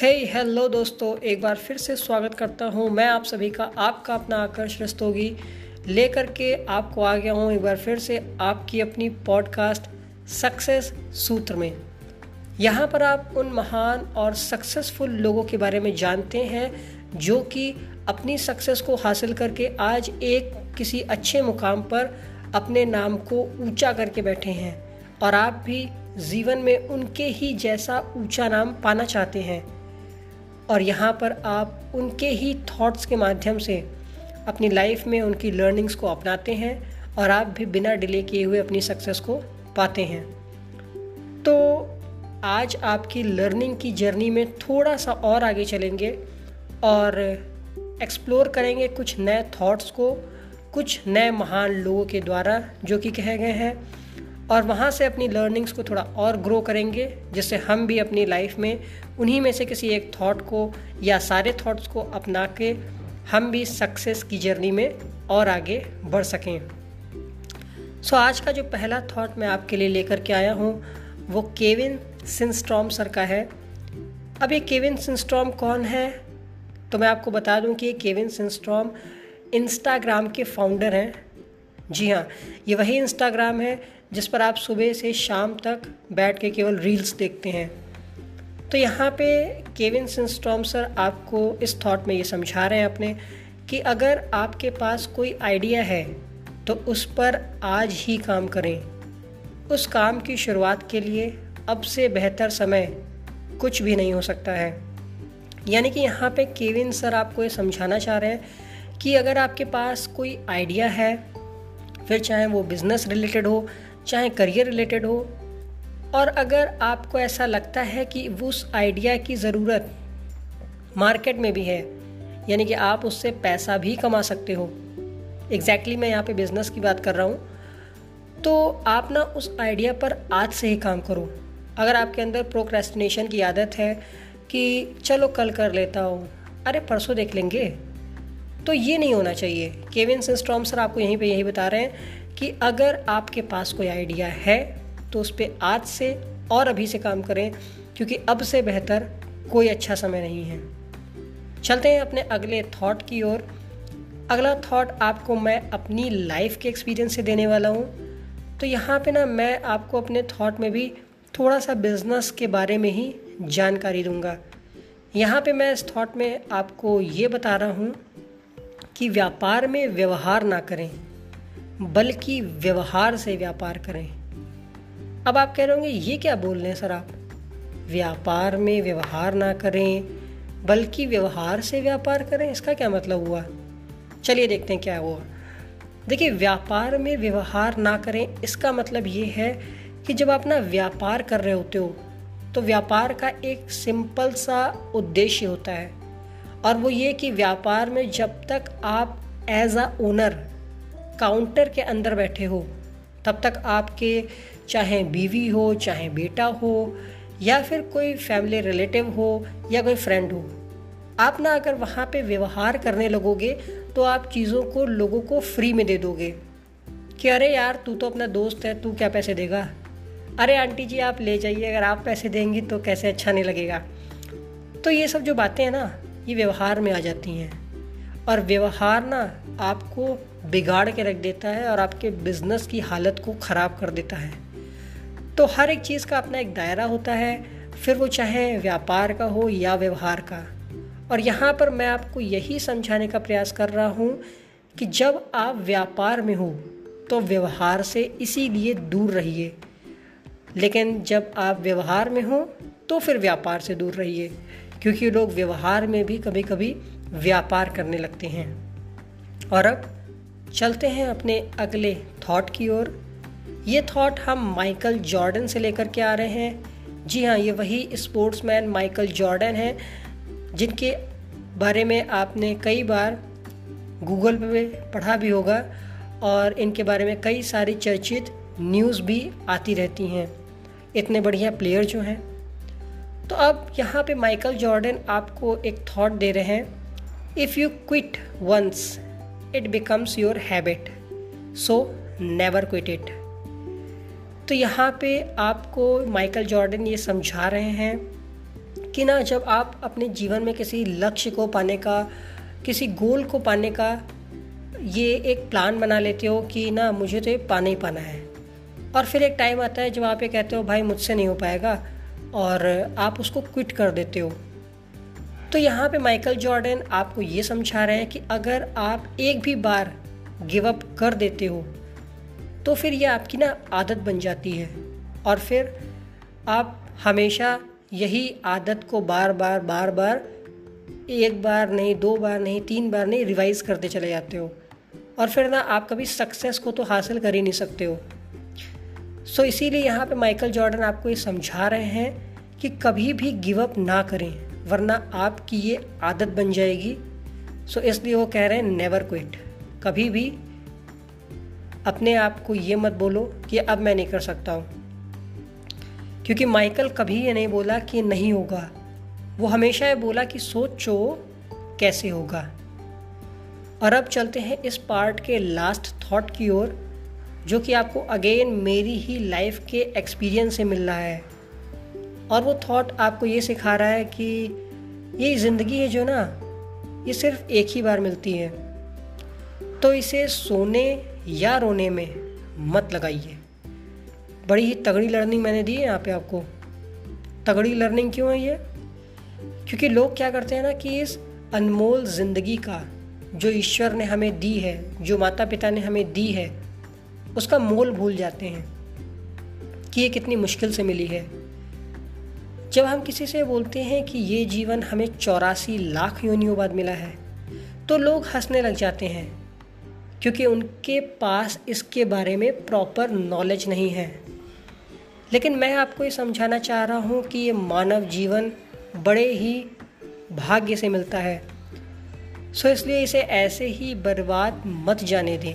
हे hey, hello दोस्तों एक बार फिर से स्वागत करता हूँ मैं आप सभी का आपका अपना आकर्ष रस्तोगी लेकर के आपको आ गया हूँ एक बार फिर से आपकी अपनी पॉडकास्ट सक्सेस सूत्र में। यहाँ पर आप उन महान और सक्सेसफुल लोगों के बारे में जानते हैं जो कि अपनी सक्सेस को हासिल करके आज एक किसी अच्छे मुकाम पर अपने नाम को ऊँचा करके बैठे हैं और आप भी जीवन में उनके ही जैसा ऊँचा नाम पाना चाहते हैं। और यहाँ पर आप उनके ही थॉट्स के माध्यम से अपनी लाइफ में उनकी लर्निंग्स को अपनाते हैं और आप भी बिना डिले किए हुए अपनी सक्सेस को पाते हैं। तो आज आपकी लर्निंग की जर्नी में थोड़ा सा और आगे चलेंगे और एक्सप्लोर करेंगे कुछ नए थॉट्स को, कुछ नए महान लोगों के द्वारा जो कि कहे गए हैं। और वहाँ से अपनी लर्निंग्स को थोड़ा और ग्रो करेंगे जिससे हम भी अपनी लाइफ में उन्हीं में से किसी एक थॉट को या सारे थॉट्स को अपना के हम भी सक्सेस की जर्नी में और आगे बढ़ सकें। सो so, आज का जो पहला थॉट मैं आपके लिए लेकर के आया हूँ वो केविन सिंस्ट्रॉम सर का है। अब ये केविन सिंस्ट्रॉम कौन है? तो मैं आपको बता दूँ कि केविन सिंस्ट्रॉम इंस्टाग्राम के फाउंडर हैं। जी हाँ ये वही इंस्टाग्राम है जिस पर आप सुबह से शाम तक बैठ के केवल रील्स देखते हैं। तो यहाँ पे केविन सिंस्टॉम सर आपको इस थॉट में ये समझा रहे हैं अपने कि अगर आपके पास कोई आइडिया है तो उस पर आज ही काम करें। उस काम की शुरुआत के लिए अब से बेहतर समय कुछ भी नहीं हो सकता है। यानी कि यहाँ पे केविन सर आपको ये समझाना चाह रहे हैं कि अगर आपके पास कोई आइडिया है, फिर चाहे वो बिज़नेस रिलेटेड हो चाहे करियर रिलेटेड हो, और अगर आपको ऐसा लगता है कि उस आइडिया की ज़रूरत मार्केट में भी है, यानी कि आप उससे पैसा भी कमा सकते हो। एग्जैक्टली exactly मैं यहाँ पे बिज़नेस की बात कर रहा हूँ। तो आप ना उस आइडिया पर आज से ही काम करो। अगर आपके अंदर प्रोक्रेस्टिनेशन की आदत है कि चलो कल कर लेता हूँ, अरे परसों देख लेंगे। तो ये नहीं होना चाहिए। केविन सिंस्ट्रॉम सर आपको यहीं पे यही बता रहे हैं कि अगर आपके पास कोई आइडिया है तो उस पर आज से और अभी से काम करें, क्योंकि अब से बेहतर कोई अच्छा समय नहीं है। चलते हैं अपने अगले थॉट की ओर। अगला थॉट आपको मैं अपनी लाइफ के एक्सपीरियंस से देने वाला हूँ। तो यहाँ पे ना मैं आपको अपने थॉट में भी थोड़ा सा बिज़नेस के बारे में ही जानकारी दूँगा। यहाँ पे मैं इस थॉट में आपको ये बता रहा हूँ कि व्यापार में व्यवहार ना करें। बल्कि व्यवहार से व्यापार करें। अब आप कह रहे होंगे, ये क्या बोल रहे हैं सर आप? व्यापार में व्यवहार ना करें, बल्कि व्यवहार से व्यापार करें। इसका क्या मतलब हुआ? चलिए देखते हैं क्या हुआ। देखिए, व्यापार में व्यवहार ना करें, इसका मतलब ये है कि जब आप ना व्यापार कर रहे होते हो तो व्यापार का एक सिंपल सा उद्देश्य होता है। और वो ये कि व्यापार में जब तक आप एज अ ओनर काउंटर के अंदर बैठे हो, तब तक आपके चाहे बीवी हो, चाहे बेटा हो, या फिर कोई फैमिली रिलेटिव हो, या कोई फ्रेंड हो, आप ना अगर वहाँ पे व्यवहार करने लगोगे तो आप चीज़ों को लोगों को फ्री में दे दोगे कि अरे यार, तू तो अपना दोस्त है, तू क्या पैसे देगा? अरे आंटी जी, आप ले जाइए, अगर आप पैसे देंगी तो कैसे अच्छा नहीं लगेगा? तो ये सब जो बातें हैं ना, ये व्यवहार में आ जाती हैं। और व्यवहार ना आपको बिगाड़ के रख देता है और आपके बिज़नेस की हालत को ख़राब कर देता है। तो हर एक चीज़ का अपना एक दायरा होता है, फिर वो चाहे व्यापार का हो या व्यवहार का। और यहाँ पर मैं आपको यही समझाने का प्रयास कर रहा हूँ कि जब आप व्यापार में हो तो व्यवहार से इसीलिए दूर रहिए। लेकिन जब आप व्यवहार में हो तो फिर व्यापार से दूर रहिए, क्योंकि लोग व्यवहार में भी कभी कभी व्यापार करने लगते हैं। और अब चलते हैं अपने अगले थॉट की ओर। ये थॉट हम माइकल जॉर्डन से लेकर के आ रहे हैं। जी हाँ ये वही स्पोर्ट्समैन माइकल जॉर्डन हैं, जिनके बारे में आपने कई बार गूगल पे पढ़ा भी होगा और इनके बारे में कई सारी चर्चित न्यूज़ भी आती रहती हैं। इतने बढ़िया प्लेयर जो हैं। तो अब यहाँ पे माइकल जॉर्डन आपको एक थॉट दे रहे हैं। If you quit once it becomes your habit so never quit it तो यहाँ पे आपको माइकल जॉर्डन ये समझा रहे हैं कि ना जब आप अपने जीवन में किसी लक्ष्य को पाने का, किसी गोल को पाने का ये एक प्लान बना लेते हो कि ना मुझे तो ये पाना ही पाना है। और फिर एक टाइम आता है जब आप ये कहते हो, भाई मुझसे नहीं हो पाएगा। और आप उसको क्विट कर देते हो। तो यहाँ पे माइकल जॉर्डन आपको ये समझा रहे हैं कि अगर आप एक भी बार गिव अप कर देते हो तो फिर ये आपकी ना आदत बन जाती है। और फिर आप हमेशा यही आदत को बार बार बार बार एक बार नहीं दो बार नहीं तीन बार नहीं रिवाइज करते चले जाते हो। और फिर ना आप कभी सक्सेस को तो हासिल कर ही नहीं सकते हो। सो so, इसीलिए यहाँ पे माइकल जॉर्डन आपको ये समझा रहे हैं कि कभी भी गिव अप ना करें। वरना आपकी ये आदत बन जाएगी। सो इसलिए वो कह रहे हैं नेवर क्विट कभी भी अपने आप को ये मत बोलो कि अब मैं नहीं कर सकता हूँ। क्योंकि माइकल कभी ये नहीं बोला कि नहीं होगा। वो हमेशा ये बोला कि सोचो कैसे होगा। और अब चलते हैं इस पार्ट के लास्ट थॉट की ओर, जो कि आपको अगेन मेरी ही लाइफ के एक्सपीरियंस से मिल रहा है। और वो थॉट आपको ये सिखा रहा है कि ये ज़िंदगी है जो ना, ये सिर्फ़ एक ही बार मिलती है। तो इसे सोने या रोने में मत लगाइए। बड़ी ही तगड़ी लर्निंग मैंने दी है यहाँ पे आपको। तगड़ी लर्निंग क्यों है ये? क्योंकि लोग क्या करते हैं ना कि इस अनमोल ज़िंदगी का जो ईश्वर ने हमें दी है, जो माता पिता ने हमें दी है, उसका मोल भूल जाते हैं कि ये कितनी मुश्किल से मिली है। जब हम किसी से बोलते हैं कि ये जीवन हमें चौरासी लाख योनियों बाद मिला है तो लोग हंसने लग जाते हैं, क्योंकि उनके पास इसके बारे में प्रॉपर नॉलेज नहीं है। लेकिन मैं आपको ये समझाना चाह रहा हूँ कि ये मानव जीवन बड़े ही भाग्य से मिलता है। सो इसलिए इसे ऐसे ही बर्बाद मत जाने दें।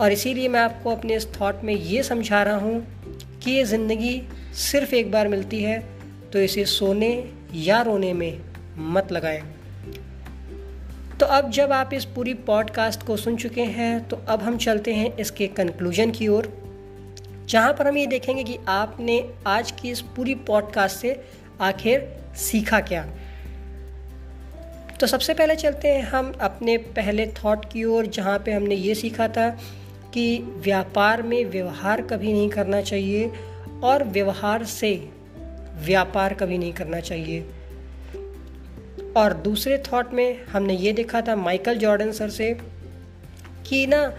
और इसीलिए मैं आपको अपने इस थॉट में ये समझा रहा हूँ कि ये ज़िंदगी सिर्फ़ एक बार मिलती है तो इसे सोने या रोने में मत लगाएँ। तो अब जब आप इस पूरी पॉडकास्ट को सुन चुके हैं तो अब हम चलते हैं इसके कंक्लूजन की ओर, जहाँ पर हम ये देखेंगे कि आपने आज की इस पूरी पॉडकास्ट से आखिर सीखा क्या। तो सबसे पहले चलते हैं हम अपने पहले थॉट की ओर, जहाँ पे हमने ये सीखा था कि व्यापार में व्यवहार कभी नहीं करना चाहिए और व्यवहार से व्यापार कभी नहीं करना चाहिए। और दूसरे थॉट में हमने ये देखा था माइकल जॉर्डन सर से कि ना,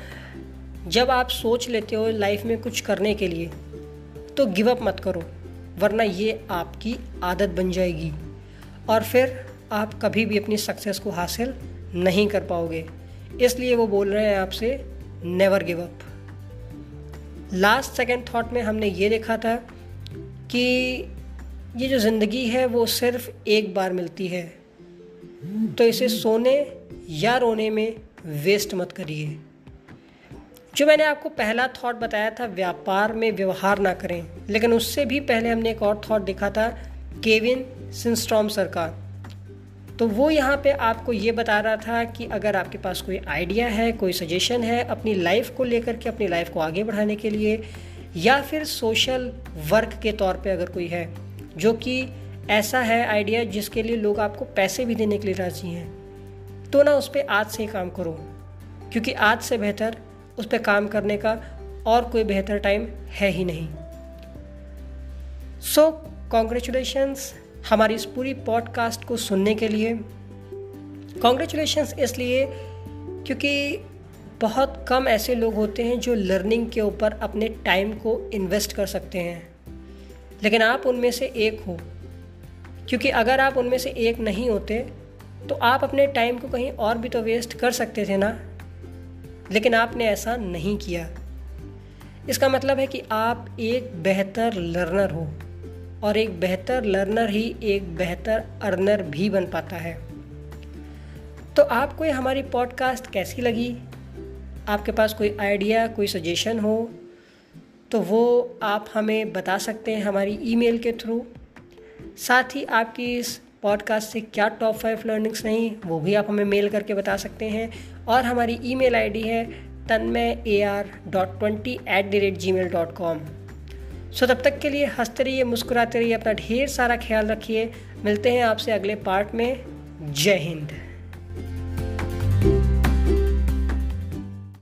जब आप सोच लेते हो लाइफ में कुछ करने के लिए तो गिव अप मत करो, वरना ये आपकी आदत बन जाएगी। और फिर आप कभी भी अपनी सक्सेस को हासिल नहीं कर पाओगे। इसलिए वो बोल रहे हैं आपसे never give up last second thought में हमने ये देखा था कि ये जो ज़िंदगी है वो सिर्फ़ एक बार मिलती है। तो इसे सोने या रोने में वेस्ट मत करिए। जो मैंने आपको पहला थॉट बताया था, व्यापार में व्यवहार ना करें। लेकिन उससे भी पहले हमने एक और थॉट देखा था केविन सिंस्ट्रॉम सर का तो वो यहाँ पे आपको ये बता रहा था कि अगर आपके पास कोई आइडिया है, कोई सजेशन है अपनी लाइफ को लेकर के, अपनी लाइफ को आगे बढ़ाने के लिए, या फिर सोशल वर्क के तौर पे अगर कोई है जो कि ऐसा है आइडिया जिसके लिए लोग आपको पैसे भी देने के लिए राज़ी हैं। तो ना उस पर आज से ही काम करो। क्योंकि आज से बेहतर उस पर काम करने का और कोई बेहतर टाइम है ही नहीं। सो कॉन्ग्रेचुलेशंस हमारी इस पूरी पॉडकास्ट को सुनने के लिए। कॉन्ग्रेचुलेशंस इसलिए क्योंकि बहुत कम ऐसे लोग होते हैं जो लर्निंग के ऊपर अपने टाइम को इन्वेस्ट कर सकते हैं। लेकिन आप उनमें से एक हो। क्योंकि अगर आप उनमें से एक नहीं होते तो आप अपने टाइम को कहीं और भी तो वेस्ट कर सकते थे ना। लेकिन आपने ऐसा नहीं किया। इसका मतलब है कि आप एक बेहतर लर्नर हो और एक बेहतर लर्नर ही एक बेहतर अर्नर भी बन पाता है। तो आपको ये हमारी पॉडकास्ट कैसी लगी? आपके पास कोई आइडिया कोई सजेशन हो? तो वो आप हमें बता सकते हैं हमारी ईमेल के थ्रू। साथ ही आपकी इस पॉडकास्ट से क्या टॉप फाइव लर्निंग्स नहीं, वो भी आप हमें मेल करके बता सकते हैं। और हमारी ईमेल आईडी है Tanmay A R dot twenty eight the rate Gmail dot com so तब तक के लिए हँसते रहिए, मुस्कुराते रहिए, अपना ढेर सारा ख्याल रखिए। मिलते हैं आपसे अगले पार्ट में। जय हिंद।